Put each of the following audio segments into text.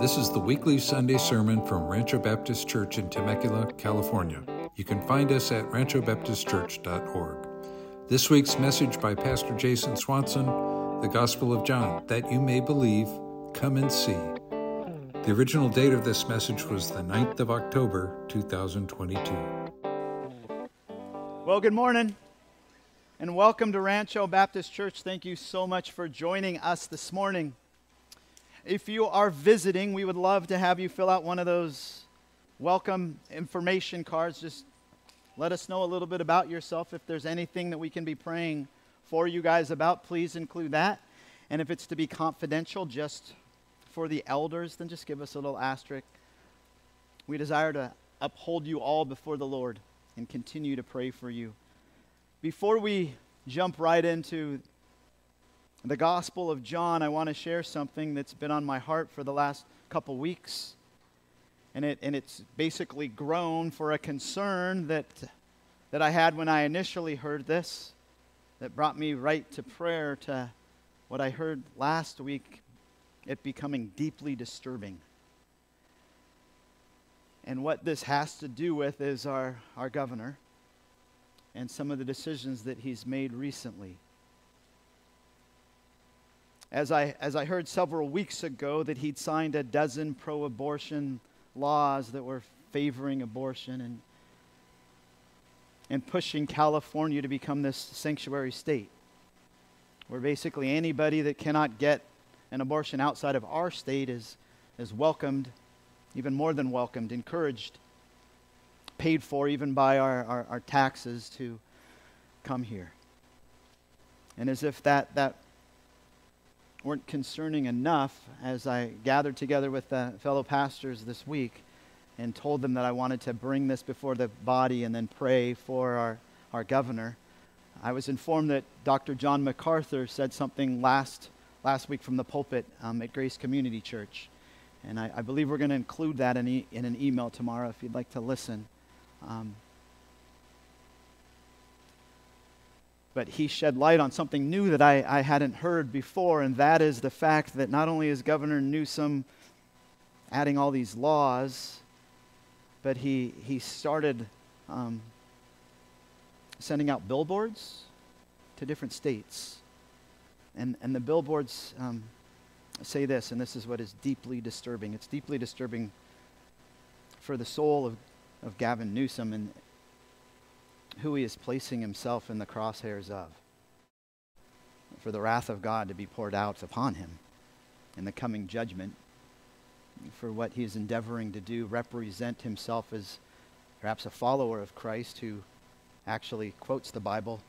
This is the weekly Sunday sermon from Rancho Baptist Church in Temecula, California. You can find us at ranchobaptistchurch.org. This week's message by Pastor Jason Swanson, The Gospel of John, that you may believe, come and see. The original date of this message was the 9th of October, 2022. Well, good morning and welcome to Rancho Baptist Church. Thank you so much for joining us this morning. If you are visiting, we would love to have you fill out one of those welcome information cards. Just let us know a little bit about yourself. If there's anything that we can be praying for you guys about, please include that. And if it's to be confidential, just for the elders, then just give us a little asterisk. We desire to uphold you all before the Lord and continue to pray for you. Before we jump right into the Gospel of John, I want to share something that's been on my heart for the last couple weeks. And, it, and it's basically grown for a concern that, that I had when I initially heard this, that brought me right to prayer, to what I heard last week, it becoming deeply disturbing. And what this has to do with is our, our governor and some of the decisions that he's made recently as I, as I heard several weeks ago that he'd signed a dozen pro abortion laws that were favoring abortion and, and pushing California to become this sanctuary state, where basically anybody that cannot get an abortion outside of our state is, is welcomed, even more than welcomed, encouraged, paid for even by our, our, our taxes to come here. And as if that, that weren't concerning enough as I gathered together with the fellow pastors this week and told them that I wanted to bring this before the body and then pray for our, our governor. I was informed that Dr. John MacArthur said something last, last week from the pulpit um, at Grace Community Church. And I, I believe we're going to include that in, e- in, an email tomorrow if you'd like to listen. Um, but he shed light on something new that I, I hadn't heard before, and that is the fact that not only is Governor Newsom adding all these laws, but he, he started um, sending out billboards to different states. And, and the billboards um, say this, and this is what is deeply disturbing. It's deeply disturbing for the soul of, of Gavin Newsom and, who he is placing himself in the crosshairs of. For the wrath of God to be poured out upon him in the coming judgment, for what he is endeavoring to do, represent himself as perhaps a follower of Christ who actually quotes the Bible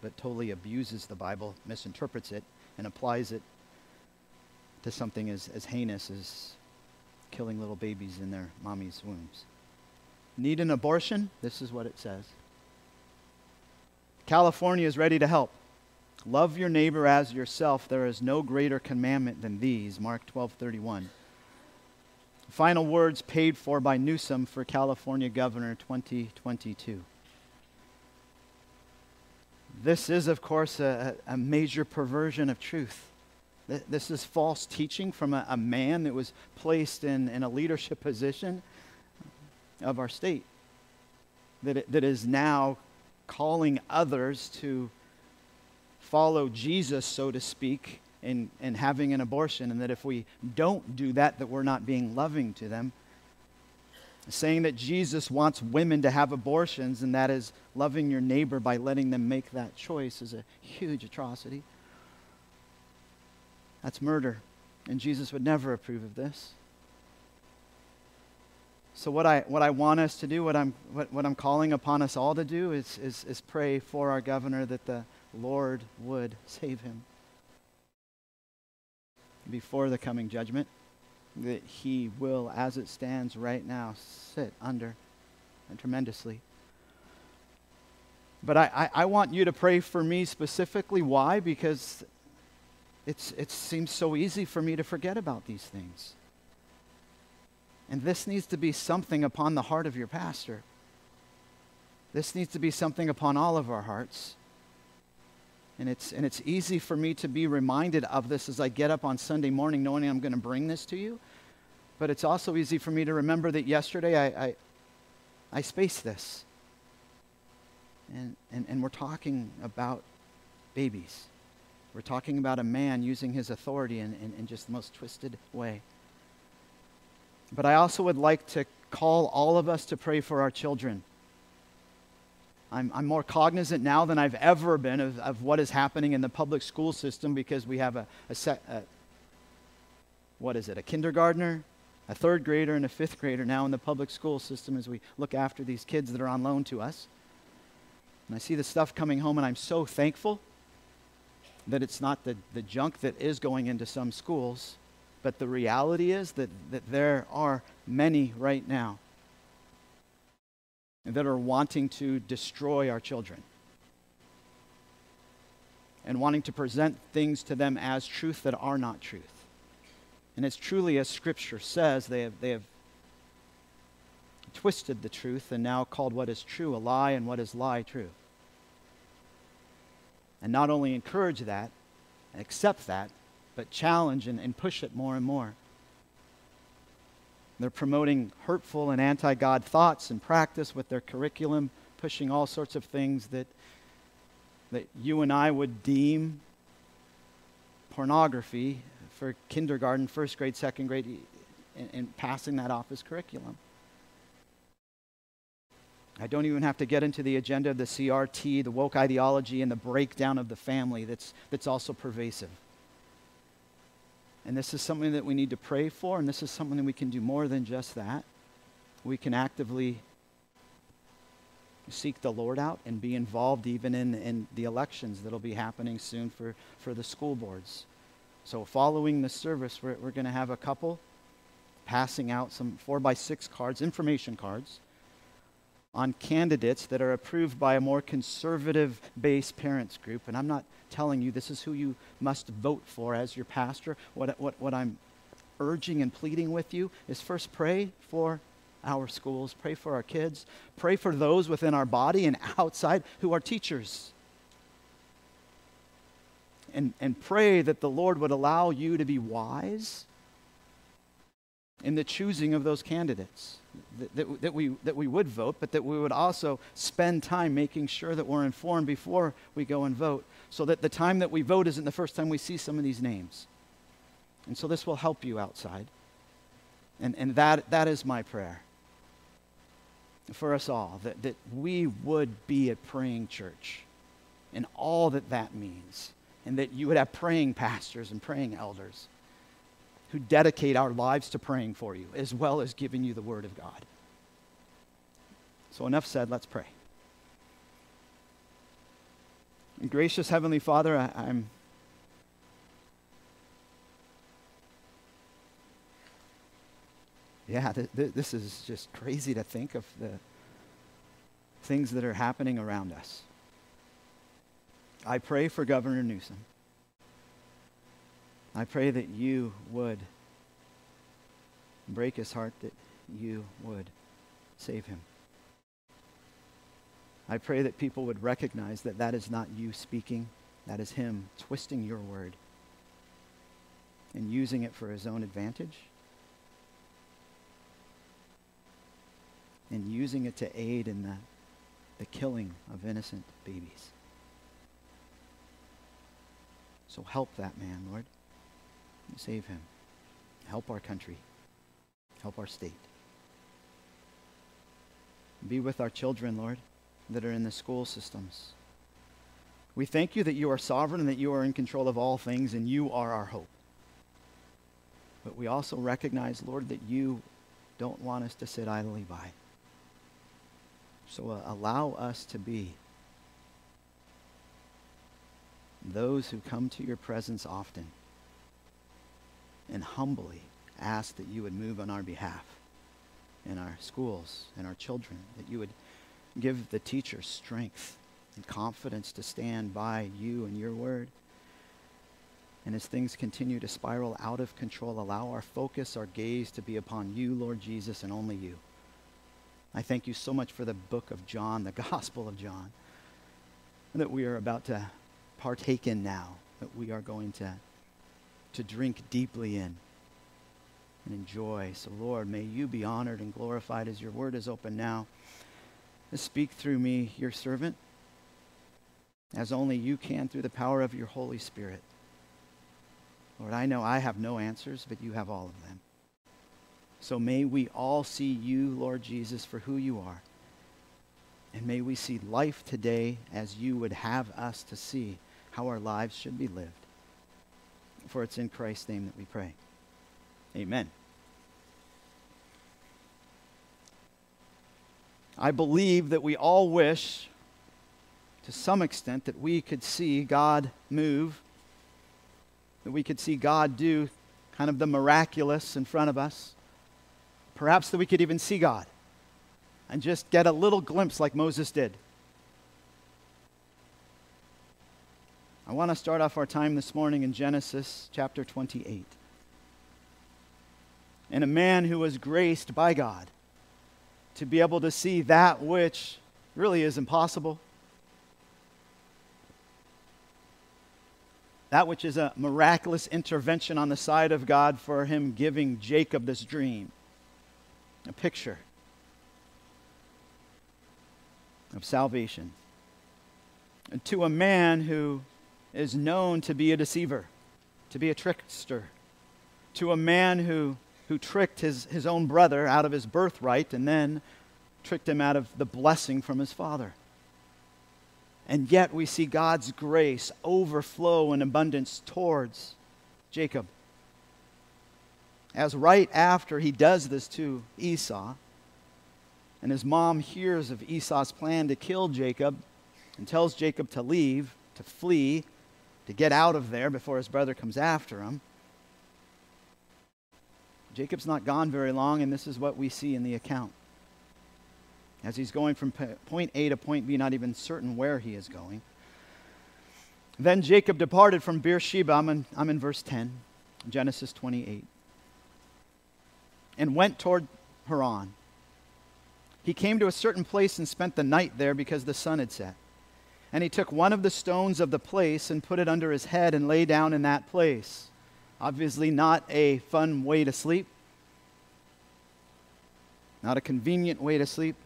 but totally abuses the Bible, misinterprets it, and applies it to something as, as heinous as killing little babies in their mommy's wombs. Need an abortion? This is what it says. California is ready to help. Love your neighbor as yourself. There is no greater commandment than these. Mark 12:31. Final words paid for by Newsom for California Governor 2022. This is, of course, a, a major perversion of truth. This is false teaching from a, a man that was placed in, in a leadership position of our state that, it, that is now calling others to follow Jesus, so to speak, and, and having an abortion, and that if we don't do that, that we're not being loving to them. Saying that Jesus wants women to have abortions, and that is loving your neighbor by letting them make that choice, is a huge atrocity. That's murder, and Jesus would never approve of this. So, what I, what I want us to do, what I'm, what, what I'm calling upon us all to do, is, is, is pray for our governor that the Lord would save him before the coming judgment, that he will, as it stands right now, sit under tremendously. But I, I, I, want you to pray for me specifically. Why? Because it's, it seems so easy for me to forget about these things. And this needs to be something upon the heart of your pastor. This needs to be something upon all of our hearts. And it's, and it's easy for me to be reminded of this as I get up on Sunday morning knowing I'm going to bring this to you. But it's also easy for me to remember that yesterday I, I, I spaced this. And, and, and we're talking about babies. We're talking about a man using his authority in, in, in just the most twisted way. But I also would like to call all of us to pray for our children. I'm, I'm more cognizant now than I've ever been of, of what is happening in the public school system because we have a, a set, a, what is it, a kindergartner, a third grader, and a fifth grader now in the public school system as we look after these kids that are on loan to us. And I see the stuff coming home, and I'm so thankful that it's not the, the junk that is going into some schools, but the reality is that, that there are many right now that are wanting to destroy our children and wanting to present things to them as truth that are not truth. And it's truly as Scripture says, they have, they have twisted the truth and now called what is true a lie and what is lie true. And not only encourage that, accept that, but challenge and, and push it more and more. They're promoting hurtful and anti God thoughts and practice with their curriculum, pushing all sorts of things that, that you and I would deem pornography for kindergarten, first grade, second grade, and, and passing that off as curriculum. I don't even have to get into the agenda of the CRT, the woke ideology, and the breakdown of the family that's, that's also pervasive. And this is something that we need to pray for, and this is something that we can do more than just that. We can actively seek the Lord out and be involved even in, in the elections that'll be happening soon for, for the school boards. So, following the service, we're, we're going to have a couple passing out some four by six cards, information cards, on candidates that are approved by a more conservative based parents group. And I'm not telling you this is who you must vote for as your pastor. What, what, what I'm urging and pleading with you is first pray for our schools, pray for our kids, pray for those within our body and outside who are teachers. And, and pray that the Lord would allow you to be wise in the choosing of those candidates. That, that, we, that we would vote, but that we would also spend time making sure that we're informed before we go and vote, so that the time that we vote isn't the first time we see some of these names. And so this will help you outside. And, and that, that is my prayer for us all, that, that we would be a praying church and all that that means, and that you would have praying pastors and praying elders who dedicate our lives to praying for you, as well as giving you the Word of God. So, enough said, let's pray. And gracious Heavenly Father, I, I'm. Yeah, th- th- this is just crazy to think of the things that are happening around us. I pray for Governor Newsom. I pray that you would break his heart, that you would save him. I pray that people would recognize that that is not you speaking, that is him twisting your word and using it for his own advantage and using it to aid in the, the killing of innocent babies. So help that man, Lord. Save him. Help our country. Help our state. Be with our children, Lord, that are in the school systems. We thank you that you are sovereign and that you are in control of all things and you are our hope. But we also recognize, Lord, that you don't want us to sit idly by. So uh, allow us to be those who come to your presence often and humbly ask that you would move on our behalf in our schools and our children, that you would give the teachers strength and confidence to stand by you and your word. And as things continue to spiral out of control, allow our focus, our gaze to be upon you, Lord Jesus, and only you. I thank you so much for the book of John, the Gospel of John, that we are about to partake in now, that we are going to to drink deeply in. and enjoy. So, Lord, may you be honored and glorified as your word is open now. Speak through me, your servant, as only you can through the power of your Holy Spirit. Lord, I know I have no answers, but you have all of them. So may we all see you, Lord Jesus, for who you are. And may we see life today as you would have us to see how our lives should be lived. For it's in Christ's name that we pray. Amen. I believe that we all wish, to some extent, that we could see God move, that we could see God do kind of the miraculous in front of us. Perhaps that we could even see God and just get a little glimpse like Moses did. I want to start off our time this morning in Genesis chapter 28. And a man who was graced by God to be able to see that which really is impossible. That which is a miraculous intervention on the side of God for him giving Jacob this dream, a picture of salvation. And to a man who is known to be a deceiver, to be a trickster, to a man who who tricked his, his own brother out of his birthright and then tricked him out of the blessing from his father. And yet we see God's grace overflow in abundance towards Jacob. As right after he does this to Esau, and his mom hears of Esau's plan to kill Jacob and tells Jacob to leave, to flee, to get out of there before his brother comes after him. Jacob's not gone very long, and this is what we see in the account. As he's going from point A to point B, not even certain where he is going. Then Jacob departed from Beersheba. I'm in, I'm in verse 10, Genesis 28. And went toward Haran. He came to a certain place and spent the night there because the sun had set. And he took one of the stones of the place and put it under his head and lay down in that place. Obviously, not a fun way to sleep, not a convenient way to sleep,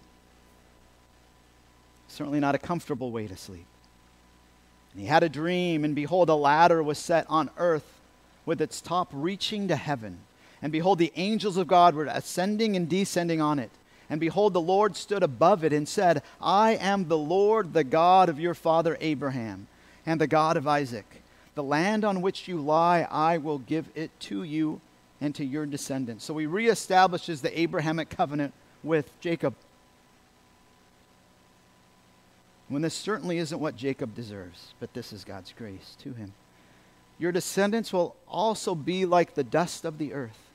certainly not a comfortable way to sleep. And he had a dream, and behold, a ladder was set on earth with its top reaching to heaven. And behold, the angels of God were ascending and descending on it. And behold, the Lord stood above it and said, I am the Lord, the God of your father Abraham, and the God of Isaac. The land on which you lie, I will give it to you and to your descendants. So he reestablishes the Abrahamic covenant with Jacob. When this certainly isn't what Jacob deserves, but this is God's grace to him. Your descendants will also be like the dust of the earth,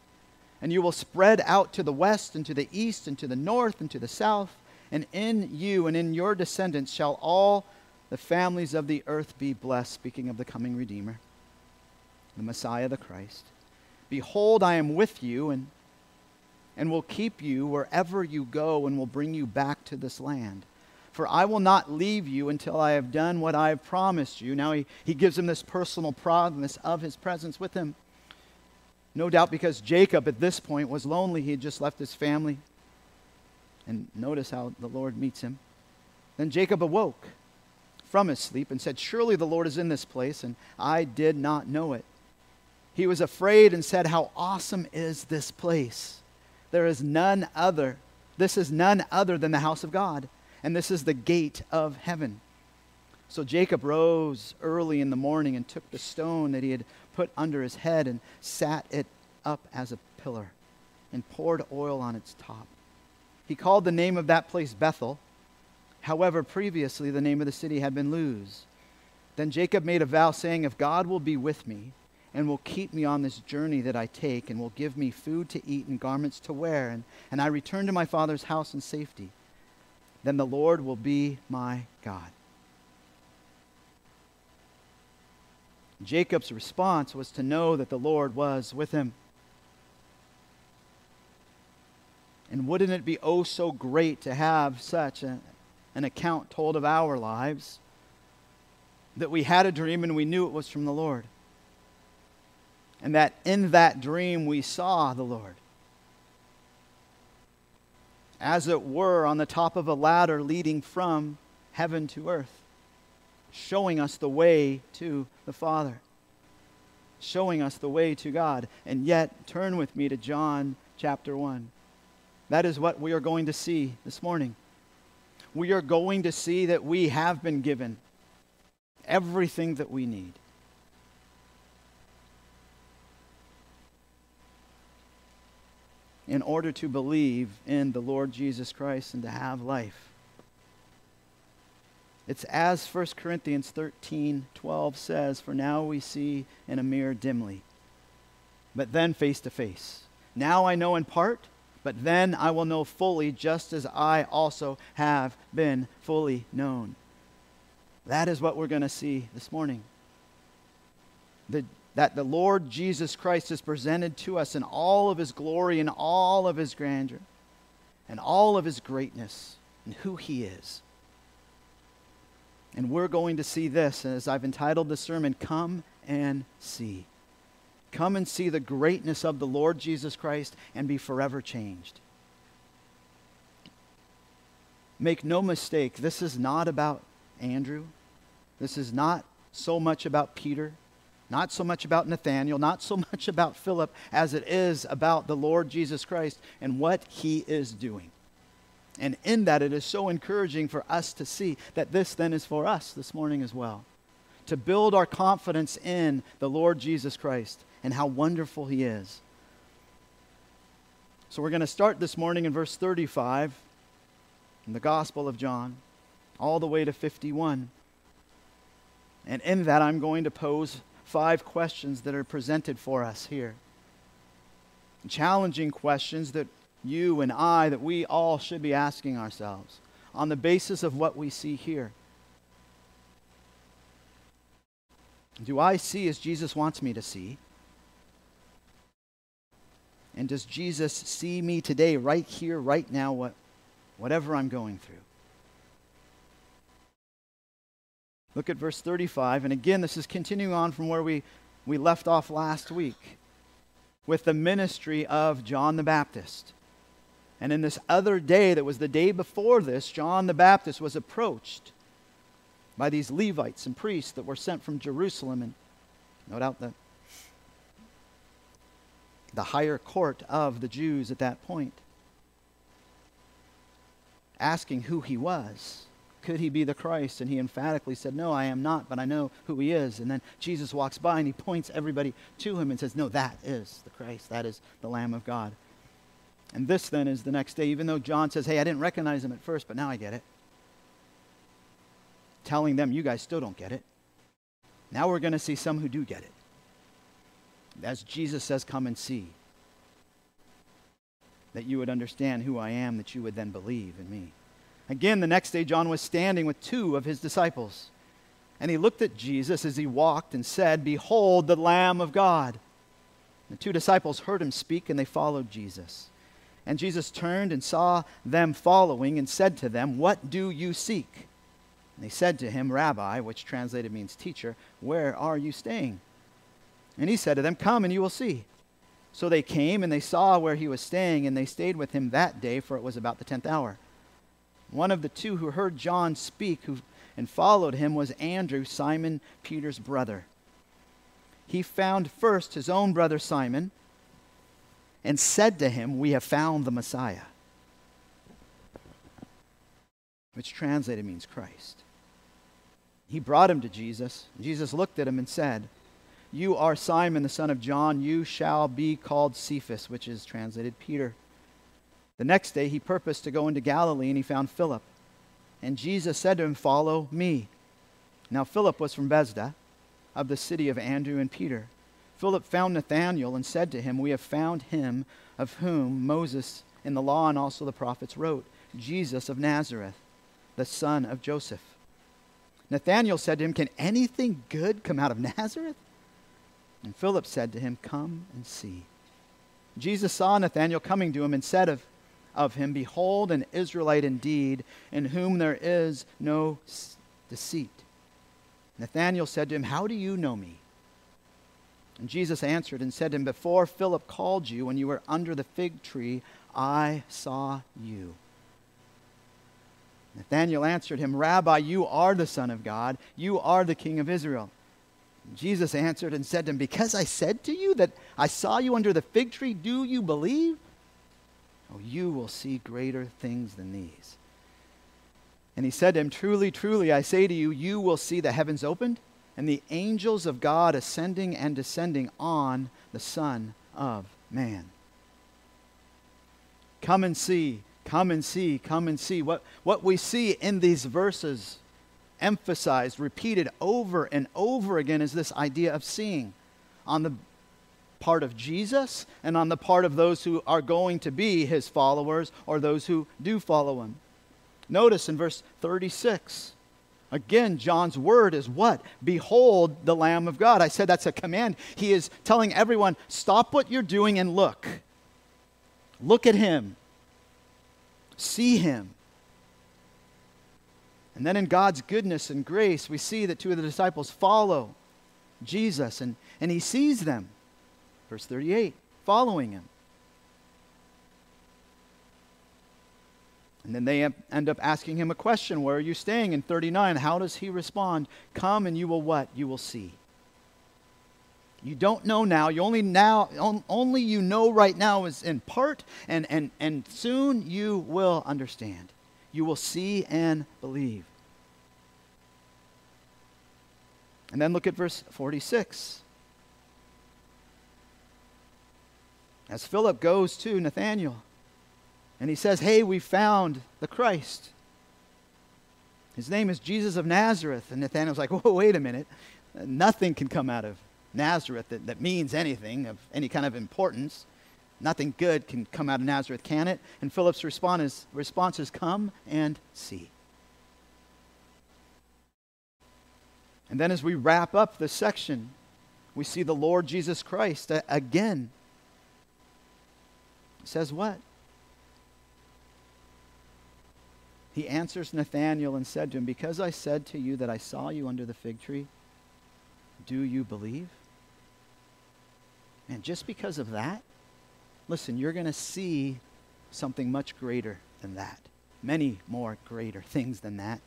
and you will spread out to the west and to the east and to the north and to the south, and in you and in your descendants shall all the families of the earth be blessed, speaking of the coming Redeemer, the Messiah, the Christ. Behold, I am with you and, and will keep you wherever you go and will bring you back to this land. For I will not leave you until I have done what I have promised you. Now he, he gives him this personal promise of his presence with him. No doubt because Jacob at this point was lonely. He had just left his family. And notice how the Lord meets him. Then Jacob awoke from his sleep and said, Surely the Lord is in this place, and I did not know it. He was afraid and said, How awesome is this place! There is none other. This is none other than the house of God, and this is the gate of heaven. So Jacob rose early in the morning and took the stone that he had put under his head and sat it up as a pillar and poured oil on its top. He called the name of that place Bethel However, previously the name of the city had been Luz. Then Jacob made a vow, saying, If God will be with me and will keep me on this journey that I take, and will give me food to eat and garments to wear, and, and I return to my father's house in safety, then the Lord will be my God. Jacob's response was to know that the Lord was with him. And wouldn't it be oh so great to have such a, an account told of our lives, that we had a dream and we knew it was from the Lord. And that in that dream we saw the Lord. As it were, on the top of a ladder leading from heaven to earth, showing us the way to the Father, showing us the way to God. And yet, turn with me to John chapter 1. That is what we are going to see this morning. We are going to see that we have been given everything that we need. In order to believe in the Lord Jesus Christ and to have life. It's as 1 Corinthians 13 12 says, For now we see in a mirror dimly, but then face to face. Now I know in part, but then I will know fully, just as I also have been fully known. That is what we're going to see this morning. The, that the Lord Jesus Christ is presented to us in all of his glory and all of his grandeur and all of his greatness and who he is. And we're going to see this, as I've entitled the sermon, Come and See. Come and see the greatness of the Lord Jesus Christ and be forever changed. Make no mistake, this is not about Andrew. This is not so much about Peter, not so much about Nathanael, not so much about Philip as it is about the Lord Jesus Christ and what he is doing. And in that, it is so encouraging for us to see that this then is for us this morning as well. To build our confidence in the Lord Jesus Christ and how wonderful he is. So we're going to start this morning in verse 35 in the Gospel of John, all the way to 51. And in that, I'm going to pose five questions that are presented for us here. Challenging questions that you and I, that we all should be asking ourselves on the basis of what we see here. Do I see as Jesus wants me to see? And does Jesus see me today, right here, right now, what, whatever I'm going through? Look at verse 35. And again, this is continuing on from where we, we left off last week with the ministry of John the Baptist. And in this other day, that was the day before this, John the Baptist was approached by these Levites and priests that were sent from Jerusalem, and no doubt the, the higher court of the Jews at that point, asking who he was could he be the Christ? And he emphatically said, No, I am not, but I know who he is. And then Jesus walks by and he points everybody to him and says, No, that is the Christ. That is the Lamb of God. And this then is the next day, even though John says, Hey, I didn't recognize him at first, but now I get it. Telling them, You guys still don't get it. Now we're going to see some who do get it. As Jesus says, Come and see. That you would understand who I am, that you would then believe in me. Again, the next day, John was standing with two of his disciples. And he looked at Jesus as he walked and said, Behold, the Lamb of God. The two disciples heard him speak, and they followed Jesus. And Jesus turned and saw them following and said to them, What do you seek? And they said to him, Rabbi, which translated means teacher, where are you staying? And he said to them, Come and you will see. So they came and they saw where he was staying, and they stayed with him that day, for it was about the tenth hour. One of the two who heard John speak who, and followed him was Andrew, Simon Peter's brother. He found first his own brother Simon and said to him, We have found the Messiah, which translated means Christ. He brought him to Jesus. Jesus looked at him and said, You are Simon, the son of John. You shall be called Cephas, which is translated Peter. The next day he purposed to go into Galilee, and he found Philip. And Jesus said to him, Follow me. Now Philip was from Bethsaida, of the city of Andrew and Peter. Philip found Nathanael and said to him, We have found him of whom Moses in the law and also the prophets wrote, Jesus of Nazareth, the son of Joseph. Nathanael said to him, Can anything good come out of Nazareth? And Philip said to him, Come and see. Jesus saw Nathanael coming to him and said of of him, Behold, an Israelite indeed, in whom there is no deceit. Nathanael said to him, How do you know me? And Jesus answered and said to him, Before Philip called you, when you were under the fig tree, I saw you. Nathanael answered him, Rabbi, you are the Son of God. You are the King of Israel. And Jesus answered and said to him, Because I said to you that I saw you under the fig tree, do you believe? Oh, you will see greater things than these. And he said to him, Truly, truly, I say to you, you will see the heavens opened and the angels of God ascending and descending on the Son of Man. Come and see, come and see, come and see. What, what we see in these verses, emphasized, repeated over and over again, is this idea of seeing on the part of Jesus and on the part of those who are going to be his followers or those who do follow him. Notice in verse 36 Again, John's word is what? Behold the Lamb of God. I said that's a command. He is telling everyone, stop what you're doing and look. Look at him. See him. And then in God's goodness and grace, we see that two of the disciples follow Jesus and, and he sees them. Verse 38, following him. And then they end up asking him a question Where are you staying? In 39, how does he respond? Come and you will what? You will see. You don't know now. You only now only you know right now is in part, and, and, and soon you will understand. You will see and believe. And then look at verse 46. As Philip goes to Nathanael, and he says, Hey, we found the Christ. His name is Jesus of Nazareth. And Nathanael's like, Whoa, wait a minute. Nothing can come out of Nazareth that, that means anything of any kind of importance. Nothing good can come out of Nazareth, can it? And Philip's response is, response is Come and see. And then as we wrap up this section, we see the Lord Jesus Christ again. says what? He answers Nathanael and said to him, Because I said to you that I saw you under the fig tree, do you believe? And just because of that, listen, you're going to see something much greater than that. Many more greater things than that.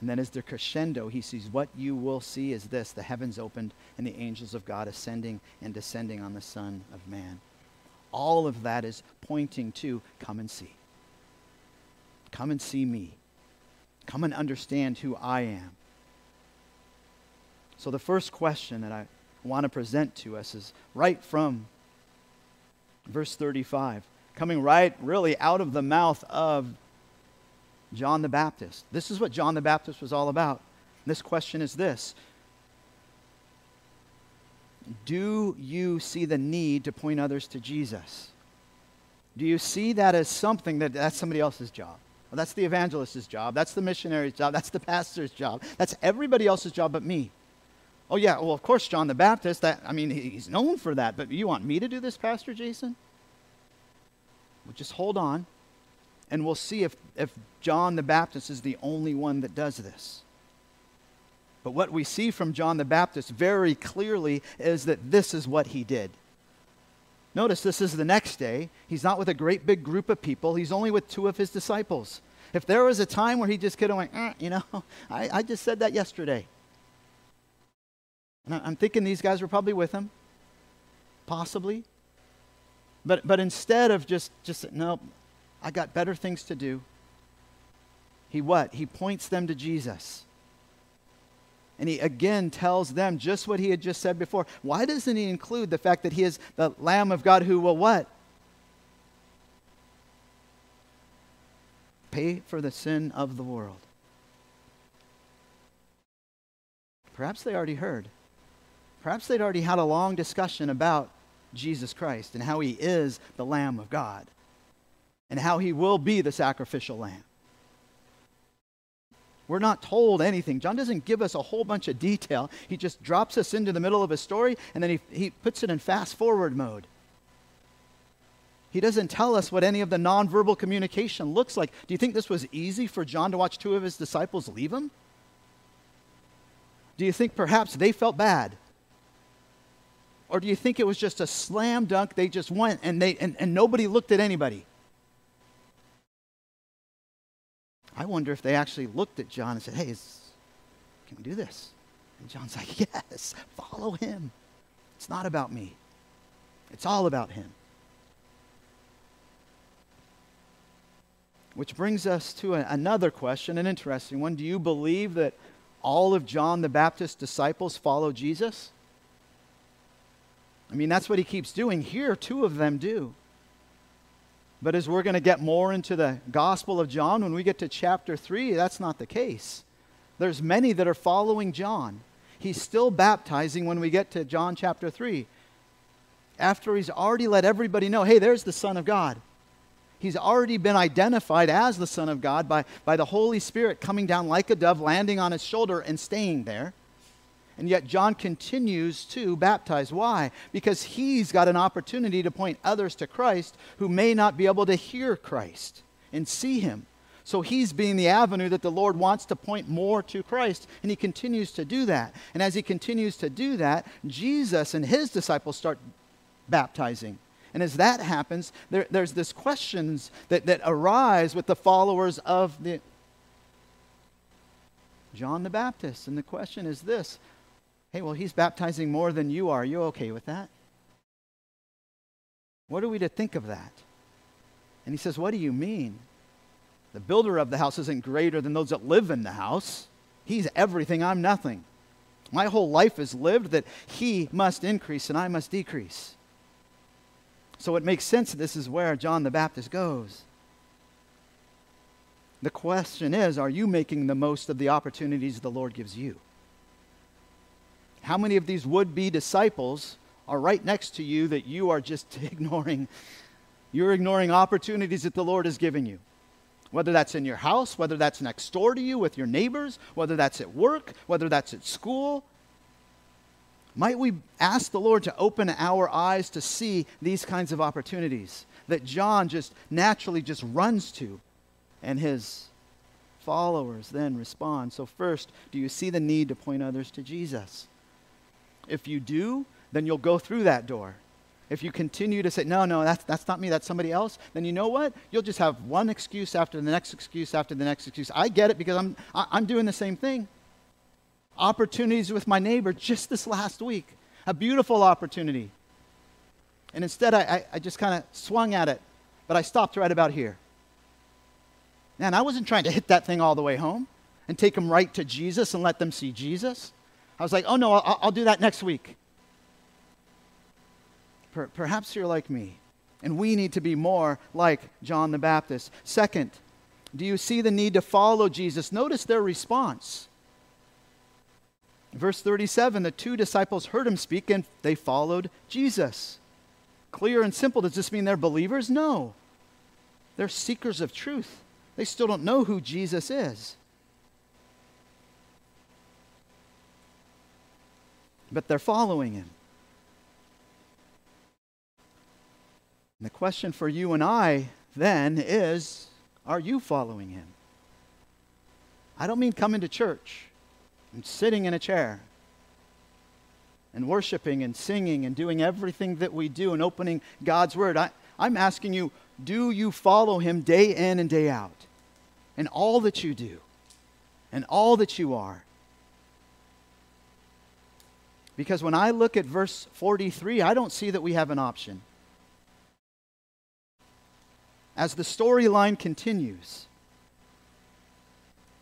And then as the crescendo, he sees what you will see is this the heavens opened and the angels of God ascending and descending on the Son of Man. All of that is pointing to come and see. Come and see me. Come and understand who I am. So, the first question that I want to present to us is right from verse 35, coming right really out of the mouth of John the Baptist. This is what John the Baptist was all about. This question is this Do you see the need to point others to Jesus? Do you see that as something that that's somebody else's job? Well, that's the evangelist's job. That's the missionary's job. That's the pastor's job. That's everybody else's job but me. Oh, yeah, well, of course, John the Baptist, that, I mean, he's known for that, but you want me to do this, Pastor Jason? Well, just hold on, and we'll see if, if John the Baptist is the only one that does this. But what we see from John the Baptist very clearly is that this is what he did. Notice this is the next day. He's not with a great big group of people, he's only with two of his disciples. If there was a time where he just could have went, eh, you know, I, I just said that yesterday. And I'm thinking these guys were probably with him, possibly. But, but instead of just, just, no, I got better things to do, he what? He points them to Jesus. And he again tells them just what he had just said before. Why doesn't he include the fact that he is the Lamb of God who will what? Pay for the sin of the world. Perhaps they already heard. Perhaps they'd already had a long discussion about Jesus Christ and how he is the Lamb of God and how he will be the sacrificial lamb. We're not told anything. John doesn't give us a whole bunch of detail. He just drops us into the middle of a story and then he, he puts it in fast forward mode. He doesn't tell us what any of the nonverbal communication looks like. Do you think this was easy for John to watch two of his disciples leave him? Do you think perhaps they felt bad? Or do you think it was just a slam dunk? They just went and, they, and, and nobody looked at anybody. I wonder if they actually looked at John and said, Hey, is, can we do this? And John's like, Yes, follow him. It's not about me, it's all about him. Which brings us to a, another question, an interesting one. Do you believe that all of John the Baptist's disciples follow Jesus? I mean, that's what he keeps doing. Here, two of them do. But as we're going to get more into the Gospel of John, when we get to chapter 3, that's not the case. There's many that are following John. He's still baptizing when we get to John chapter 3. After he's already let everybody know, hey, there's the Son of God. He's already been identified as the Son of God by, by the Holy Spirit coming down like a dove, landing on his shoulder, and staying there. And yet, John continues to baptize. Why? Because he's got an opportunity to point others to Christ who may not be able to hear Christ and see him. So he's being the avenue that the Lord wants to point more to Christ, and he continues to do that. And as he continues to do that, Jesus and his disciples start baptizing. And as that happens, there, there's this questions that, that arise with the followers of the John the Baptist. And the question is this Hey, well, he's baptizing more than you are. Are you okay with that? What are we to think of that? And he says, What do you mean? The builder of the house isn't greater than those that live in the house. He's everything, I'm nothing. My whole life is lived that he must increase and I must decrease. So it makes sense this is where John the Baptist goes. The question is are you making the most of the opportunities the Lord gives you? How many of these would be disciples are right next to you that you are just ignoring? You're ignoring opportunities that the Lord has given you. Whether that's in your house, whether that's next door to you with your neighbors, whether that's at work, whether that's at school, might we ask the Lord to open our eyes to see these kinds of opportunities that John just naturally just runs to and his followers then respond. So first, do you see the need to point others to Jesus? If you do, then you'll go through that door. If you continue to say, no, no, that's, that's not me, that's somebody else, then you know what? You'll just have one excuse after the next excuse after the next excuse. I get it because I'm, I, am i am doing the same thing opportunities with my neighbor just this last week. A beautiful opportunity. And instead, I, I, I just kind of swung at it, but I stopped right about here. Man, I wasn't trying to hit that thing all the way home and take them right to Jesus and let them see Jesus. I was like, oh no, I'll, I'll do that next week. Per, perhaps you're like me, and we need to be more like John the Baptist. Second, do you see the need to follow Jesus? Notice their response. Verse 37 the two disciples heard him speak and they followed Jesus. Clear and simple. Does this mean they're believers? No. They're seekers of truth. They still don't know who Jesus is. But they're following him. And the question for you and I then is are you following him? I don't mean coming to church and sitting in a chair and worshiping and singing and doing everything that we do and opening God's Word. I, I'm asking you, do you follow Him day in and day out? In all that you do and all that you are? Because when I look at verse 43, I don't see that we have an option. As the storyline continues,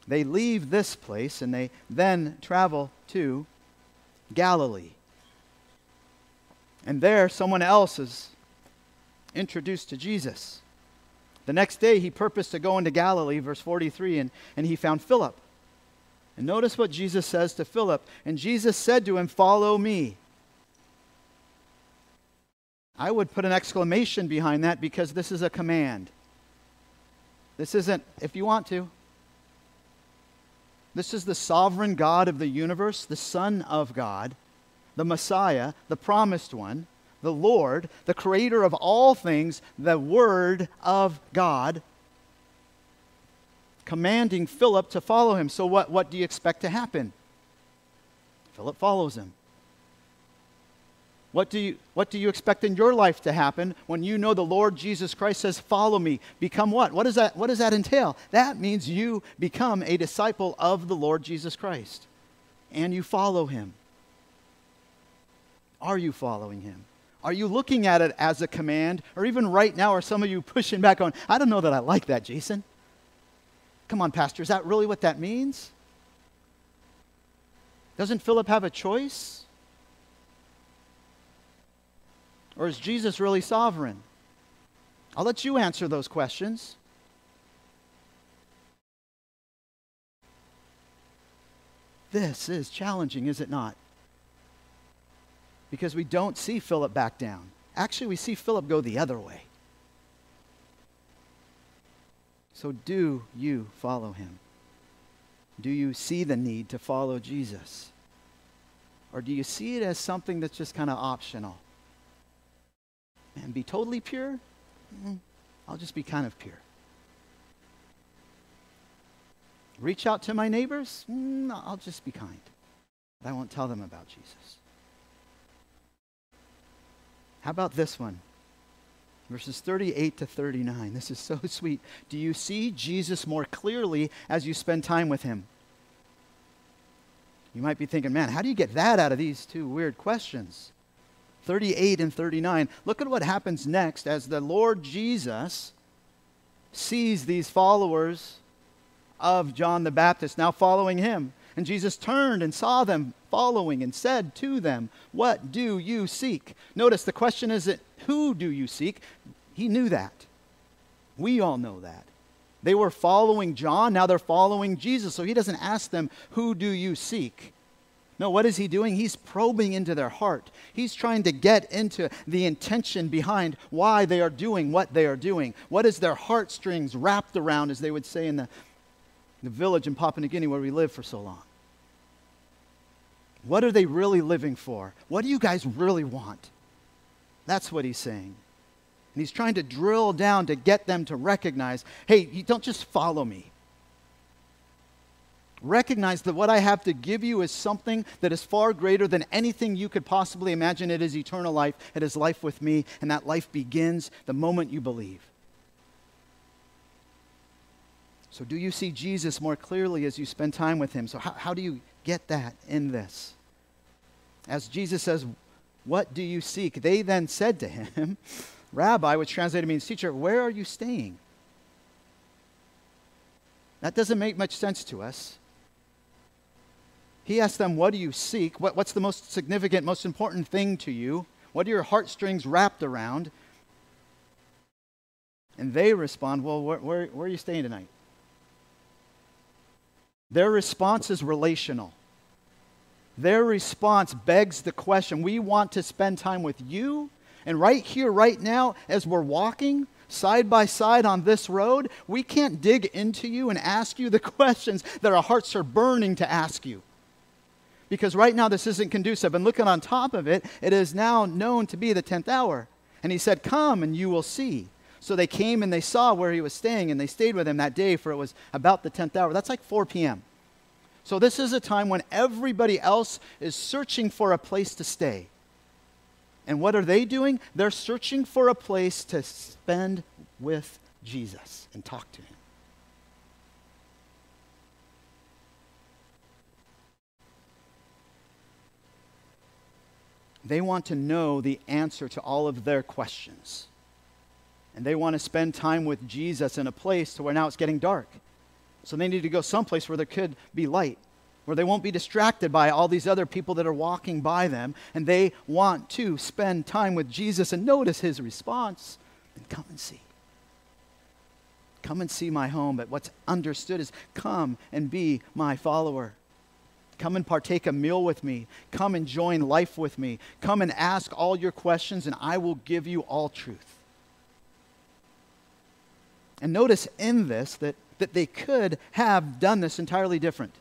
they leave this place and they then travel to Galilee. And there, someone else is introduced to Jesus. The next day, he purposed to go into Galilee, verse 43, and, and he found Philip. And notice what Jesus says to Philip. And Jesus said to him, Follow me. I would put an exclamation behind that because this is a command. This isn't, if you want to, this is the sovereign God of the universe, the Son of God, the Messiah, the promised one, the Lord, the creator of all things, the Word of God, commanding Philip to follow him. So, what, what do you expect to happen? Philip follows him. What do, you, what do you expect in your life to happen when you know the Lord Jesus Christ says, Follow me? Become what? What, is that, what does that entail? That means you become a disciple of the Lord Jesus Christ and you follow him. Are you following him? Are you looking at it as a command? Or even right now, are some of you pushing back on, I don't know that I like that, Jason? Come on, Pastor, is that really what that means? Doesn't Philip have a choice? Or is Jesus really sovereign? I'll let you answer those questions. This is challenging, is it not? Because we don't see Philip back down. Actually, we see Philip go the other way. So, do you follow him? Do you see the need to follow Jesus? Or do you see it as something that's just kind of optional? and be totally pure? Mm, I'll just be kind of pure. Reach out to my neighbors? Mm, I'll just be kind. But I won't tell them about Jesus. How about this one? Verses 38 to 39. This is so sweet. Do you see Jesus more clearly as you spend time with him? You might be thinking, man, how do you get that out of these two weird questions? 38 and 39. Look at what happens next as the Lord Jesus sees these followers of John the Baptist now following him. And Jesus turned and saw them following and said to them, What do you seek? Notice the question isn't, Who do you seek? He knew that. We all know that. They were following John, now they're following Jesus. So he doesn't ask them, Who do you seek? No, what is he doing? He's probing into their heart. He's trying to get into the intention behind why they are doing what they are doing. What is their heartstrings wrapped around, as they would say in the, the village in Papua New Guinea where we lived for so long? What are they really living for? What do you guys really want? That's what he's saying. And he's trying to drill down to get them to recognize hey, you don't just follow me recognize that what I have to give you is something that is far greater than anything you could possibly imagine. It is eternal life, it is life with me, and that life begins the moment you believe. So, do you see Jesus more clearly as you spend time with him? So, how, how do you get that in this? As Jesus says, What do you seek? They then said to him, Rabbi, which translated means teacher, where are you staying? That doesn't make much sense to us. He asked them, What do you seek? What, what's the most significant, most important thing to you? What are your heartstrings wrapped around? And they respond, Well, where, where, where are you staying tonight? Their response is relational. Their response begs the question we want to spend time with you. And right here, right now, as we're walking side by side on this road, we can't dig into you and ask you the questions that our hearts are burning to ask you because right now this isn't conducive. And looking on top of it, it is now known to be the 10th hour. And he said, Come and you will see. So they came and they saw where he was staying, and they stayed with him that day, for it was about the 10th hour. That's like 4 p.m. So this is a time when everybody else is searching for a place to stay. And what are they doing? They're searching for a place to spend with Jesus and talk to him. They want to know the answer to all of their questions. And they want to spend time with Jesus in a place to where now it's getting dark. So they need to go someplace where there could be light, where they won't be distracted by all these other people that are walking by them. And they want to spend time with Jesus and notice his response. And come and see. Come and see my home. But what's understood is come and be my follower. Come and partake a meal with me. Come and join life with me. Come and ask all your questions, and I will give you all truth. And notice in this that, that they could have done this entirely different.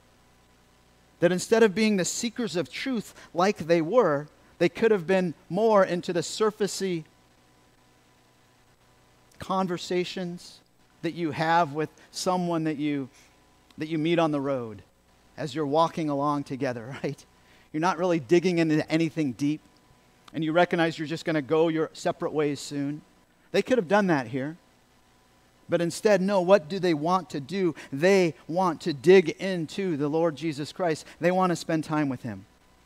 That instead of being the seekers of truth like they were, they could have been more into the surfacey conversations that you have with someone that you, that you meet on the road as you're walking along together, right? You're not really digging into anything deep. and you recognize you're just going to go your separate ways soon. They could have done that here. But instead, no, what do they want to do? They want to dig into the Lord Jesus Christ. They want to spend time with him.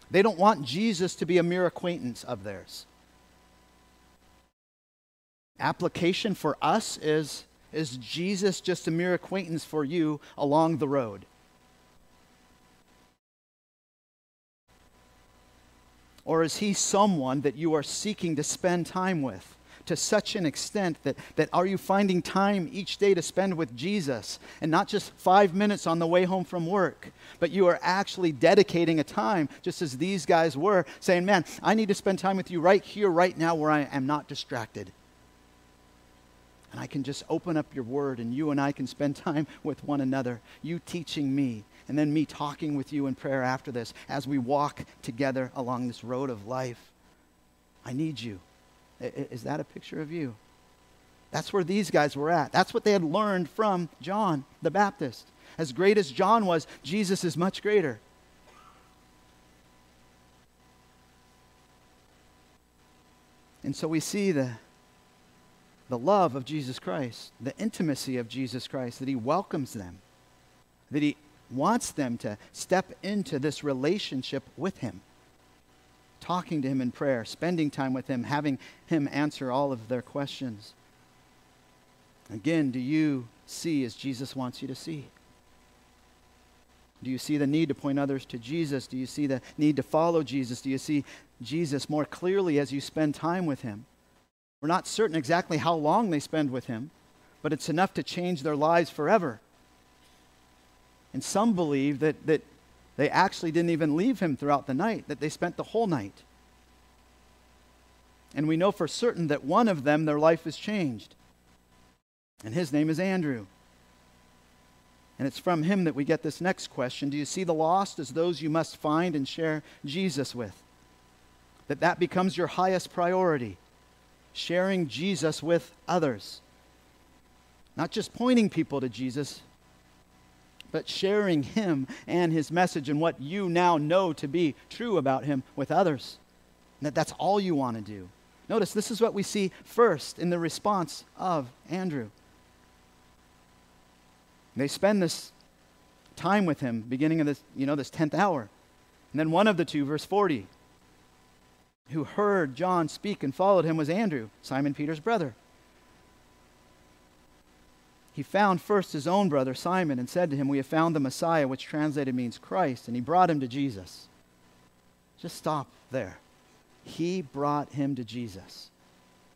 They don't want Jesus to be a mere acquaintance of theirs. Application for us is is Jesus just a mere acquaintance for you along the road? Or is he someone that you are seeking to spend time with to such an extent that, that are you finding time each day to spend with Jesus and not just five minutes on the way home from work, but you are actually dedicating a time, just as these guys were, saying, Man, I need to spend time with you right here, right now, where I am not distracted. And I can just open up your word, and you and I can spend time with one another. You teaching me and then me talking with you in prayer after this as we walk together along this road of life. I need you. Is that a picture of you? That's where these guys were at. That's what they had learned from John the Baptist. As great as John was, Jesus is much greater. And so we see the, the love of Jesus Christ, the intimacy of Jesus Christ, that he welcomes them, that he wants them to step into this relationship with Him. Talking to Him in prayer, spending time with Him, having Him answer all of their questions. Again, do you see as Jesus wants you to see? Do you see the need to point others to Jesus? Do you see the need to follow Jesus? Do you see Jesus more clearly as you spend time with Him? We're not certain exactly how long they spend with Him, but it's enough to change their lives forever. And some believe that, that they actually didn't even leave him throughout the night, that they spent the whole night. And we know for certain that one of them, their life is changed. And his name is Andrew. And it's from him that we get this next question Do you see the lost as those you must find and share Jesus with? That that becomes your highest priority, sharing Jesus with others. Not just pointing people to Jesus, but sharing him and his message and what you now know to be true about him with others. And that that's all you want to do. Notice this is what we see first in the response of Andrew. They spend this time with him beginning of this, you know, this 10th hour. And then one of the two, verse 40, who heard John speak and followed him was Andrew, Simon Peter's brother he found first his own brother Simon and said to him, We have found the Messiah, which translated means Christ. And he brought him to Jesus. Just stop there. He brought him to Jesus.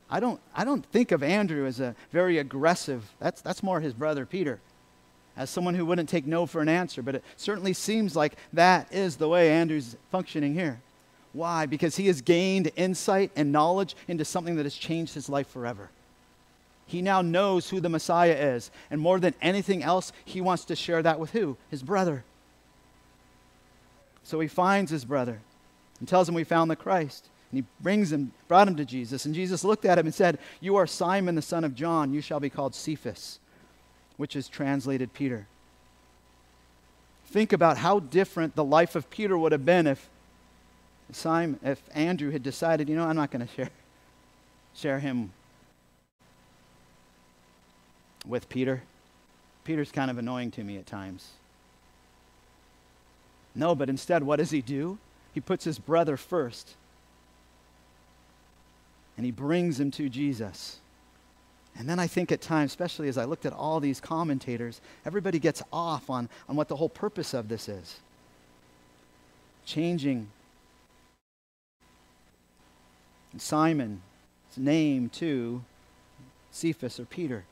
I don't, I don't think of Andrew as a very aggressive, that's, that's more his brother Peter, as someone who wouldn't take no for an answer, but it certainly seems like that is the way Andrew's functioning here. Why? Because he has gained insight and knowledge into something that has changed his life forever. He now knows who the Messiah is. And more than anything else, he wants to share that with who? His brother. So he finds his brother and tells him we found the Christ. And he brings him, brought him to Jesus. And Jesus looked at him and said, You are Simon the son of John. You shall be called Cephas, which is translated Peter. Think about how different the life of Peter would have been if Simon, if Andrew had decided, you know, I'm not going to share, share him with Peter. Peter's kind of annoying to me at times. No, but instead, what does he do? He puts his brother first. And he brings him to Jesus. And then I think at times, especially as I looked at all these commentators, everybody gets off on, on what the whole purpose of this is. Changing Simon's name to Cephas or Peter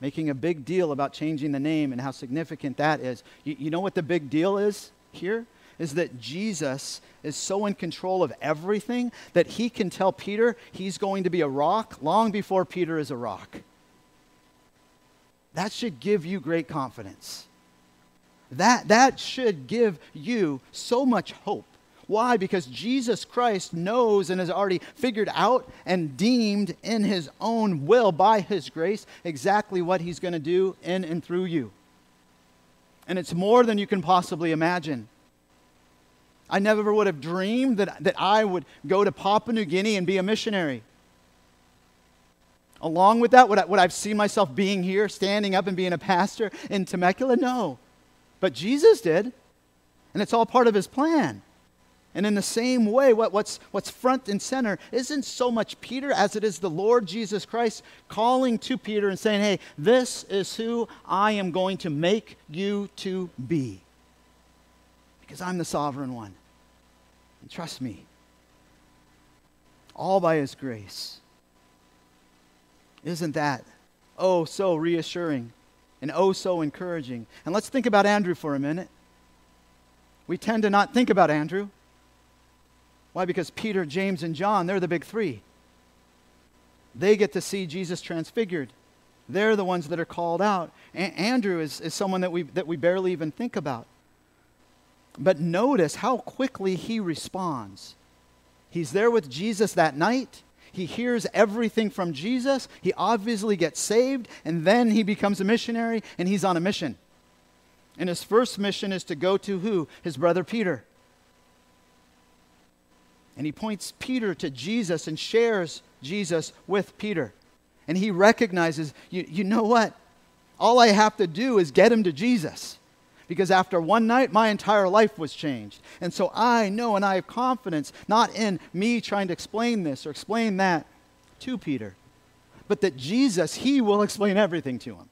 making a big deal about changing the name and how significant that is. You, you know what the big deal is here? Is that Jesus is so in control of everything that he can tell Peter he's going to be a rock long before Peter is a rock. That should give you great confidence. That, that should give you so much hope why? Because Jesus Christ knows and has already figured out and deemed in his own will, by his grace, exactly what he's going to do in and through you. And it's more than you can possibly imagine. I never would have dreamed that, that I would go to Papua New Guinea and be a missionary. Along with that, would, I, would I have seen myself being here, standing up and being a pastor in Temecula? No. But Jesus did. And it's all part of his plan. And in the same way, what, what's, what's front and center isn't so much Peter as it is the Lord Jesus Christ calling to Peter and saying, Hey, this is who I am going to make you to be. Because I'm the sovereign one. And trust me, all by his grace. Isn't that oh so reassuring and oh so encouraging? And let's think about Andrew for a minute. We tend to not think about Andrew. Why? Because Peter, James, and John, they're the big three. They get to see Jesus transfigured. They're the ones that are called out. A- Andrew is, is someone that we, that we barely even think about. But notice how quickly he responds. He's there with Jesus that night. He hears everything from Jesus. He obviously gets saved, and then he becomes a missionary, and he's on a mission. And his first mission is to go to who? His brother Peter. And he points Peter to Jesus and shares Jesus with Peter. And he recognizes, you, you know what? All I have to do is get him to Jesus. Because after one night, my entire life was changed. And so I know and I have confidence, not in me trying to explain this or explain that to Peter, but that Jesus, he will explain everything to him.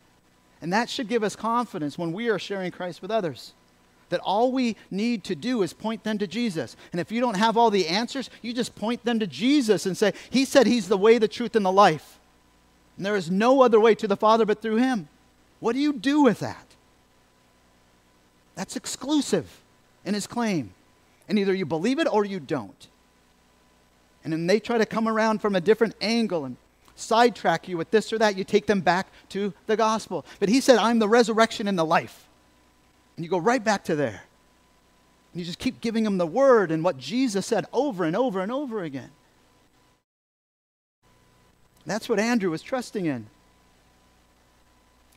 And that should give us confidence when we are sharing Christ with others that all we need to do is point them to Jesus. And if you don't have all the answers, you just point them to Jesus and say, He said He's the way, the truth, and the life. And there is no other way to the Father but through Him. What do you do with that? That's exclusive in His claim. And either you believe it or you don't. And then they try to come around from a different angle and sidetrack you with this or that, you take them back to the gospel. But he said, I'm the resurrection and the life. And you go right back to there. And you just keep giving them the word and what Jesus said over and over and over again. That's what Andrew was trusting in.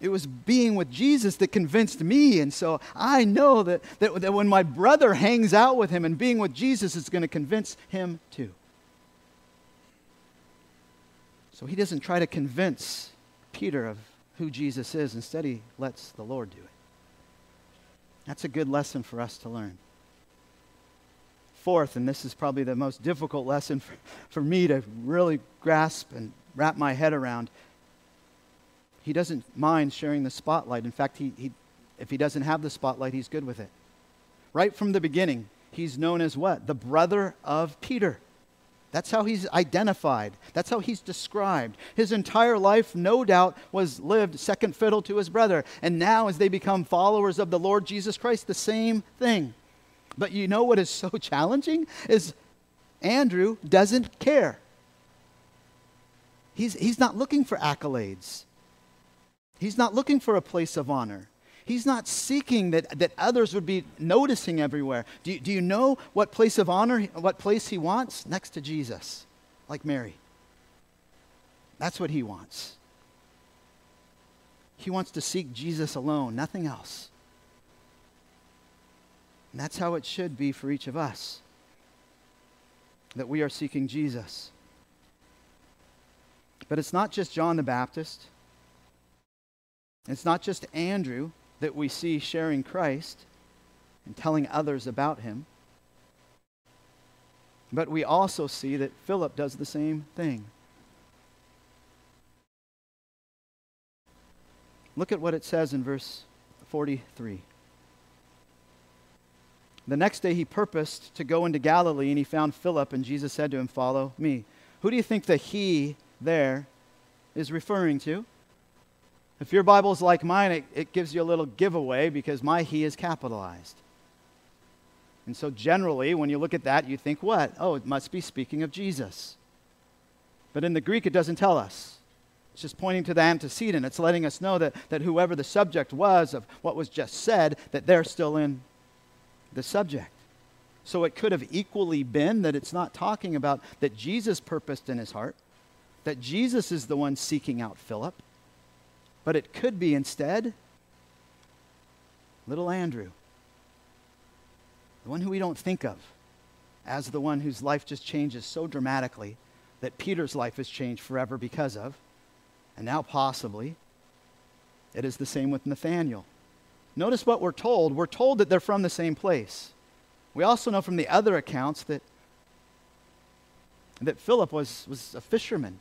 It was being with Jesus that convinced me. And so I know that, that, that when my brother hangs out with him and being with Jesus, is going to convince him too. So he doesn't try to convince Peter of who Jesus is. Instead, he lets the Lord do it. That's a good lesson for us to learn. Fourth, and this is probably the most difficult lesson for, for me to really grasp and wrap my head around. He doesn't mind sharing the spotlight. In fact, he, he, if he doesn't have the spotlight, he's good with it. Right from the beginning, he's known as what? The brother of Peter. That's how he's identified. That's how he's described. His entire life, no doubt, was lived second fiddle to his brother. And now, as they become followers of the Lord Jesus Christ, the same thing. But you know what is so challenging? Is Andrew doesn't care. He's, he's not looking for accolades, he's not looking for a place of honor. He's not seeking that, that others would be noticing everywhere. Do you, do you know what place of honor, what place he wants? Next to Jesus, like Mary. That's what he wants. He wants to seek Jesus alone, nothing else. And that's how it should be for each of us that we are seeking Jesus. But it's not just John the Baptist, it's not just Andrew that we see sharing Christ and telling others about him. But we also see that Philip does the same thing. Look at what it says in verse 43. The next day he purposed to go into Galilee, and he found Philip, and Jesus said to him, Follow me. Who do you think the he there is referring to? If your Bible is like mine, it, it gives you a little giveaway because my he is capitalized. And so, generally, when you look at that, you think, what? Oh, it must be speaking of Jesus. But in the Greek, it doesn't tell us. It's just pointing to the antecedent. It's letting us know that, that whoever the subject was of what was just said, that they're still in the subject. So it could have equally been that it's not talking about that Jesus purposed in his heart, that Jesus is the one seeking out Philip, but it could be instead little Andrew, the one who we don't think of, as the one whose life just changes so dramatically that Peter's life has changed forever because of, and now possibly, it is the same with Nathanael. Notice what we're told. We're told that they're from the same place. We also know from the other accounts that, that Philip was, was a fisherman.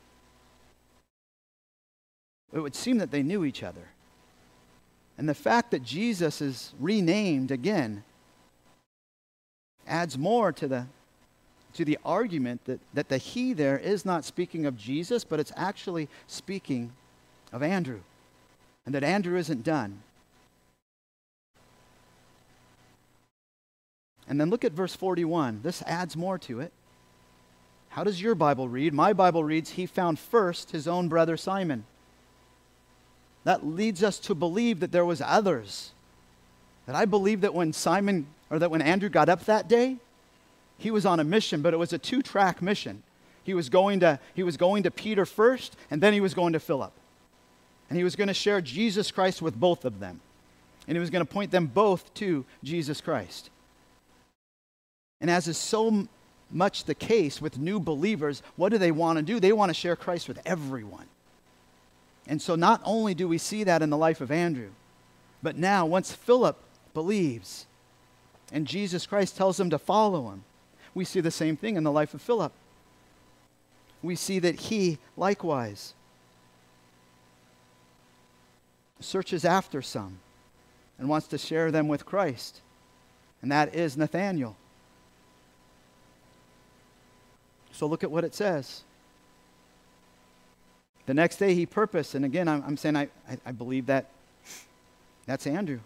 It would seem that they knew each other. And the fact that Jesus is renamed again adds more to the, to the argument that, that the he there is not speaking of Jesus, but it's actually speaking of Andrew. And that Andrew isn't done. And then look at verse 41. This adds more to it. How does your Bible read? My Bible reads, He found first his own brother Simon. That leads us to believe that there was others. That I believe that when Simon or that when Andrew got up that day, he was on a mission, but it was a two-track mission. He was going to he was going to Peter first, and then he was going to Philip. And he was going to share Jesus Christ with both of them. And he was going to point them both to Jesus Christ. And as is so much the case with new believers, what do they want to do? They want to share Christ with everyone. And so not only do we see that in the life of Andrew, but now once Philip believes and Jesus Christ tells him to follow him, we see the same thing in the life of Philip. We see that he likewise searches after some and wants to share them with Christ, and that is Nathanael. So look at what it says. The next day he purposed, and again, I'm, I'm saying I, I, I believe that that's Andrew.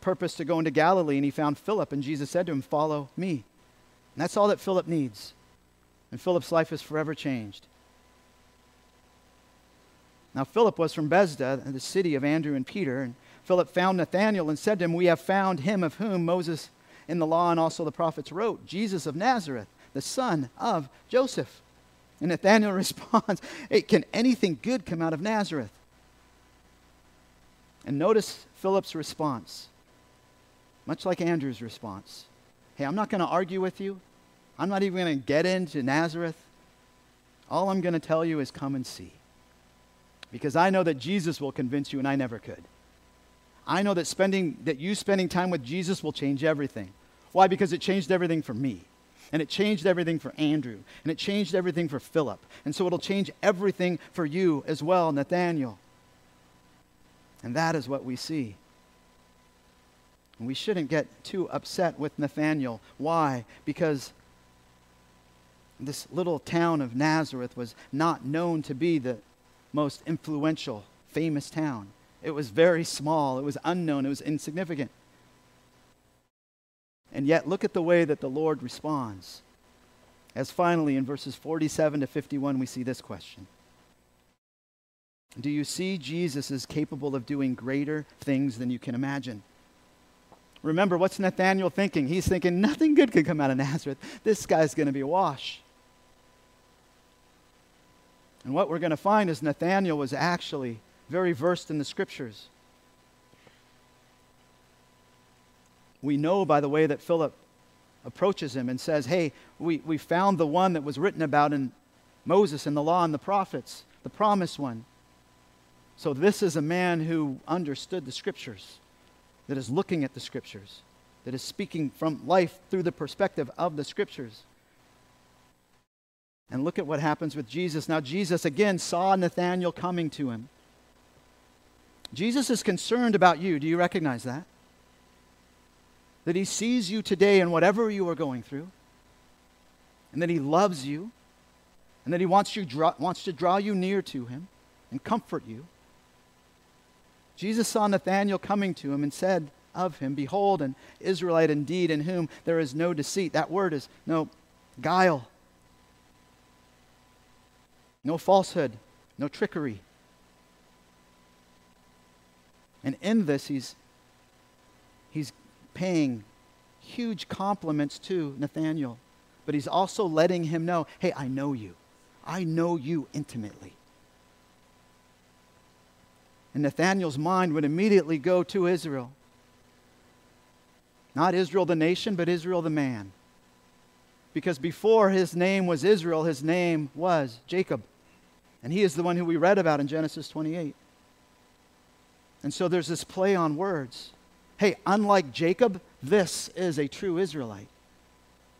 Purposed to go into Galilee, and he found Philip, and Jesus said to him, Follow me. And that's all that Philip needs. And Philip's life is forever changed. Now, Philip was from Bethsaida, the city of Andrew and Peter. And Philip found Nathanael and said to him, We have found him of whom Moses in the law and also the prophets wrote, Jesus of Nazareth, the son of Joseph. And Nathanael responds, Hey, can anything good come out of Nazareth? And notice Philip's response, much like Andrew's response. Hey, I'm not going to argue with you. I'm not even going to get into Nazareth. All I'm going to tell you is come and see. Because I know that Jesus will convince you, and I never could. I know that spending that you spending time with Jesus will change everything. Why? Because it changed everything for me. And it changed everything for Andrew. And it changed everything for Philip. And so it'll change everything for you as well, Nathanael. And that is what we see. And we shouldn't get too upset with Nathanael. Why? Because this little town of Nazareth was not known to be the most influential, famous town. It was very small, it was unknown, it was insignificant. And yet, look at the way that the Lord responds. As finally, in verses 47 to 51, we see this question Do you see Jesus is capable of doing greater things than you can imagine? Remember, what's Nathanael thinking? He's thinking, nothing good could come out of Nazareth. This guy's going to be a wash. And what we're going to find is Nathanael was actually very versed in the scriptures. We know by the way that Philip approaches him and says, Hey, we, we found the one that was written about in Moses and the law and the prophets, the promised one. So, this is a man who understood the scriptures, that is looking at the scriptures, that is speaking from life through the perspective of the scriptures. And look at what happens with Jesus. Now, Jesus again saw Nathanael coming to him. Jesus is concerned about you. Do you recognize that? That He sees you today in whatever you are going through, and that He loves you, and that He wants, you wants to draw you near to Him and comfort you. Jesus saw Nathanael coming to him and said of him, Behold, an Israelite indeed, in whom there is no deceit. That word is no guile, no falsehood, no trickery. And in this, he's, he's paying huge compliments to Nathanael, but he's also letting him know hey, I know you. I know you intimately. And Nathanael's mind would immediately go to Israel. Not Israel the nation, but Israel the man. Because before his name was Israel, his name was Jacob. And he is the one who we read about in Genesis 28. And so there's this play on words. Hey, unlike Jacob, this is a true Israelite.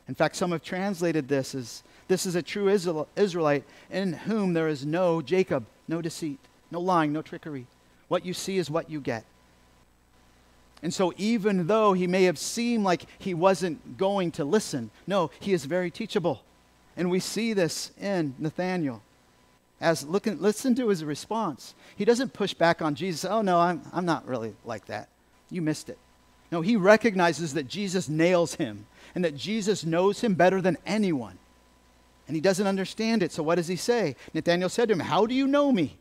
In fact, some have translated this as this is a true Israelite in whom there is no Jacob, no deceit, no lying, no trickery. What you see is what you get. And so, even though he may have seemed like he wasn't going to listen, no, he is very teachable. And we see this in Nathanael. As looking, listen to his response. He doesn't push back on Jesus. Oh, no, I'm, I'm not really like that. You missed it. No, he recognizes that Jesus nails him and that Jesus knows him better than anyone. And he doesn't understand it. So, what does he say? Nathanael said to him, How do you know me?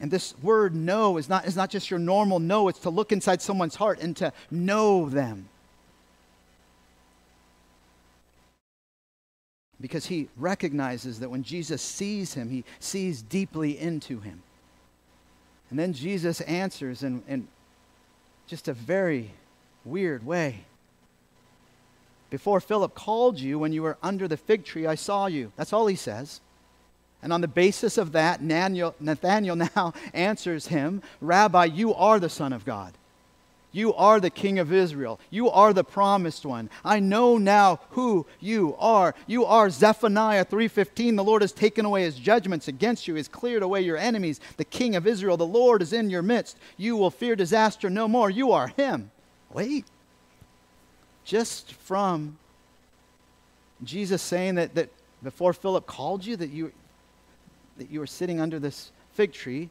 And this word know is not, is not just your normal know, it's to look inside someone's heart and to know them. Because he recognizes that when Jesus sees him, he sees deeply into him. And then Jesus answers in, in just a very weird way. Before Philip called you, when you were under the fig tree, I saw you. That's all he says. And on the basis of that, Nathanael now answers him Rabbi, you are the Son of God. You are the King of Israel. You are the promised one. I know now who you are. You are Zephaniah 3:15. The Lord has taken away his judgments against you. He has cleared away your enemies. The King of Israel, the Lord is in your midst. You will fear disaster no more. You are him. Wait. Just from Jesus saying that, that before Philip called you, that you, that you were sitting under this fig tree,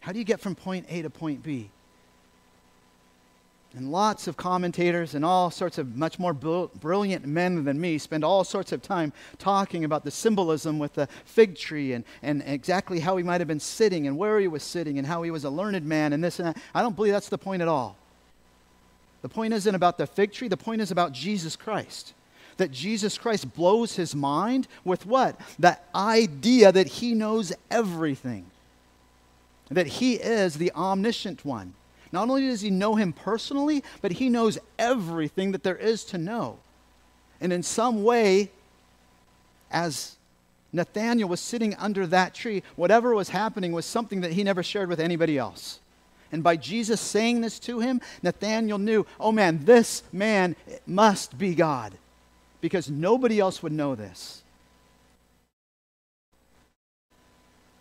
how do you get from point A to point B? And lots of commentators and all sorts of much more brilliant men than me spend all sorts of time talking about the symbolism with the fig tree and, and exactly how he might have been sitting and where he was sitting and how he was a learned man and this and that. I don't believe that's the point at all. The point isn't about the fig tree, the point is about Jesus Christ that Jesus Christ blows his mind with what? That idea that he knows everything, that he is the omniscient one. Not only does he know him personally, but he knows everything that there is to know. And in some way, as Nathanael was sitting under that tree, whatever was happening was something that he never shared with anybody else. And by Jesus saying this to him, Nathanael knew, oh man, this man must be God because nobody else would know this.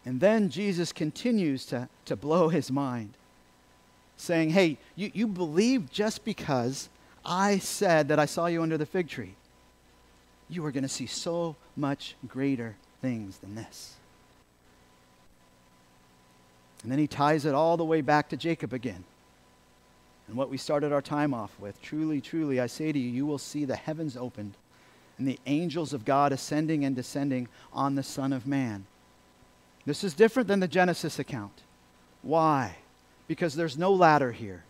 And then Jesus continues to, to blow his mind, saying, Hey, you, you believe just because I said that I saw you under the fig tree. You are going to see so much greater things than this. And then he ties it all the way back to Jacob again. And what we started our time off with truly, truly, I say to you, you will see the heavens opened and the angels of God ascending and descending on the Son of Man. This is different than the Genesis account. Why? Because there's no ladder here.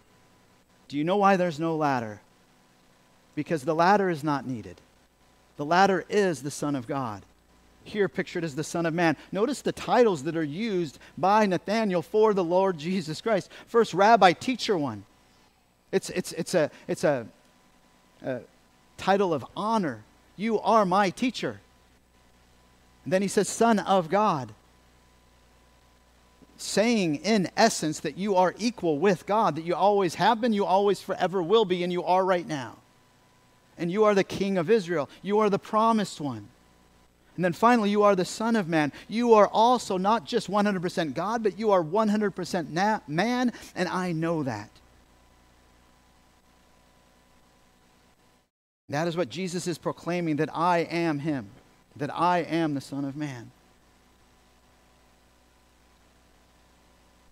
Do you know why there's no ladder? Because the ladder is not needed. The ladder is the Son of God. Here pictured as the Son of Man. Notice the titles that are used by Nathanael for the Lord Jesus Christ. First, Rabbi, Teacher One. It's, it's, it's, a, it's a, a title of honor you are my teacher. And then he says, Son of God. Saying in essence that you are equal with God, that you always have been, you always forever will be, and you are right now. And you are the King of Israel. You are the promised one. And then finally, you are the Son of Man. You are also not just 100% God, but you are 100% na- man, and I know that. That is what Jesus is proclaiming that I am Him, that I am the Son of Man.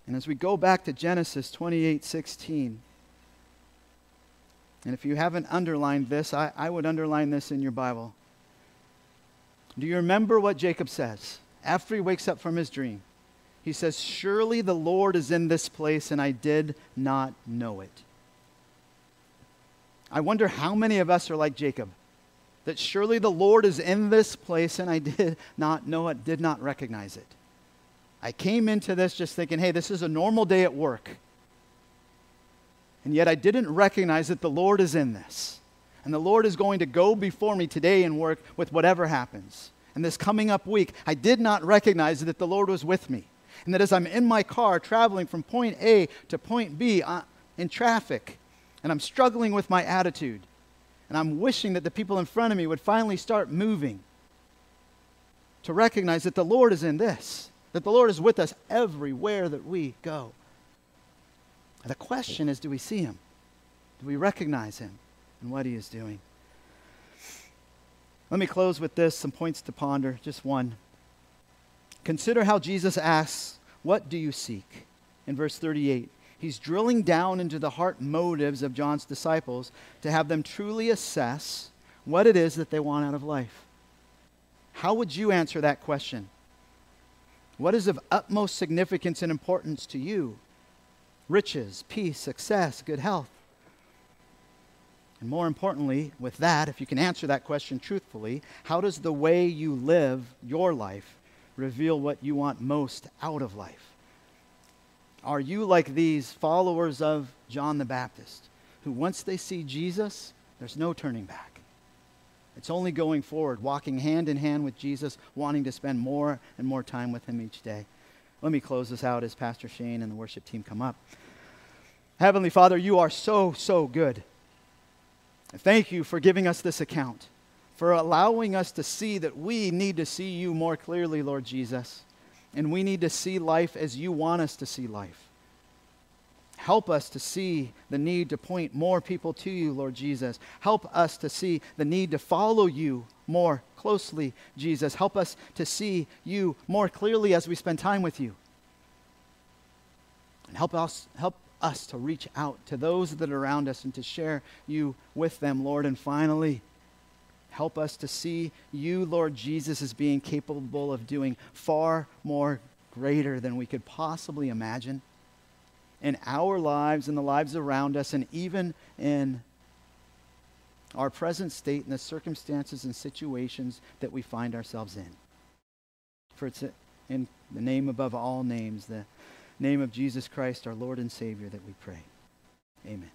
And as we go back to Genesis 28 16, and if you haven't underlined this, I, I would underline this in your Bible. Do you remember what Jacob says after he wakes up from his dream? He says, Surely the Lord is in this place, and I did not know it. I wonder how many of us are like Jacob, that surely the Lord is in this place and I did not know it, did not recognize it. I came into this just thinking, hey, this is a normal day at work. And yet I didn't recognize that the Lord is in this. And the Lord is going to go before me today and work with whatever happens. And this coming up week, I did not recognize that the Lord was with me. And that as I'm in my car traveling from point A to point B in traffic, and I'm struggling with my attitude, and I'm wishing that the people in front of me would finally start moving, to recognize that the Lord is in this, that the Lord is with us everywhere that we go. The question is do we see him? Do we recognize him and what he is doing? Let me close with this some points to ponder, just one. Consider how Jesus asks, What do you seek? in verse 38. He's drilling down into the heart motives of John's disciples to have them truly assess what it is that they want out of life. How would you answer that question? What is of utmost significance and importance to you? riches, peace, success, good health. And more importantly, with that, if you can answer that question truthfully, how does the way you live your life reveal what you want most out of life? Are you like these followers of John the Baptist, who once they see Jesus, there's no turning back? It's only going forward, walking hand in hand with Jesus, wanting to spend more and more time with Him each day. Let me close this out as Pastor Shane and the worship team come up. Heavenly Father, you are so, so good. Thank you for giving us this account, for allowing us to see that we need to see you more clearly, Lord Jesus, and we need to see life as you want us to see life. Help us to see the need to point more people to you, Lord Jesus. Help us to see the need to follow you more closely, Jesus. Help us to see you more clearly as we spend time with you. And help us, help us to reach out to those that are around us and to share you with them, Lord. And finally, help us to see you, Lord Jesus, as being capable of doing far more greater than we could possibly imagine in our lives and the lives around us, and even in our present state and the circumstances and situations that we find ourselves in. For it's in the name above all names, the name of Jesus Christ, our Lord and Savior, that we pray. Amen.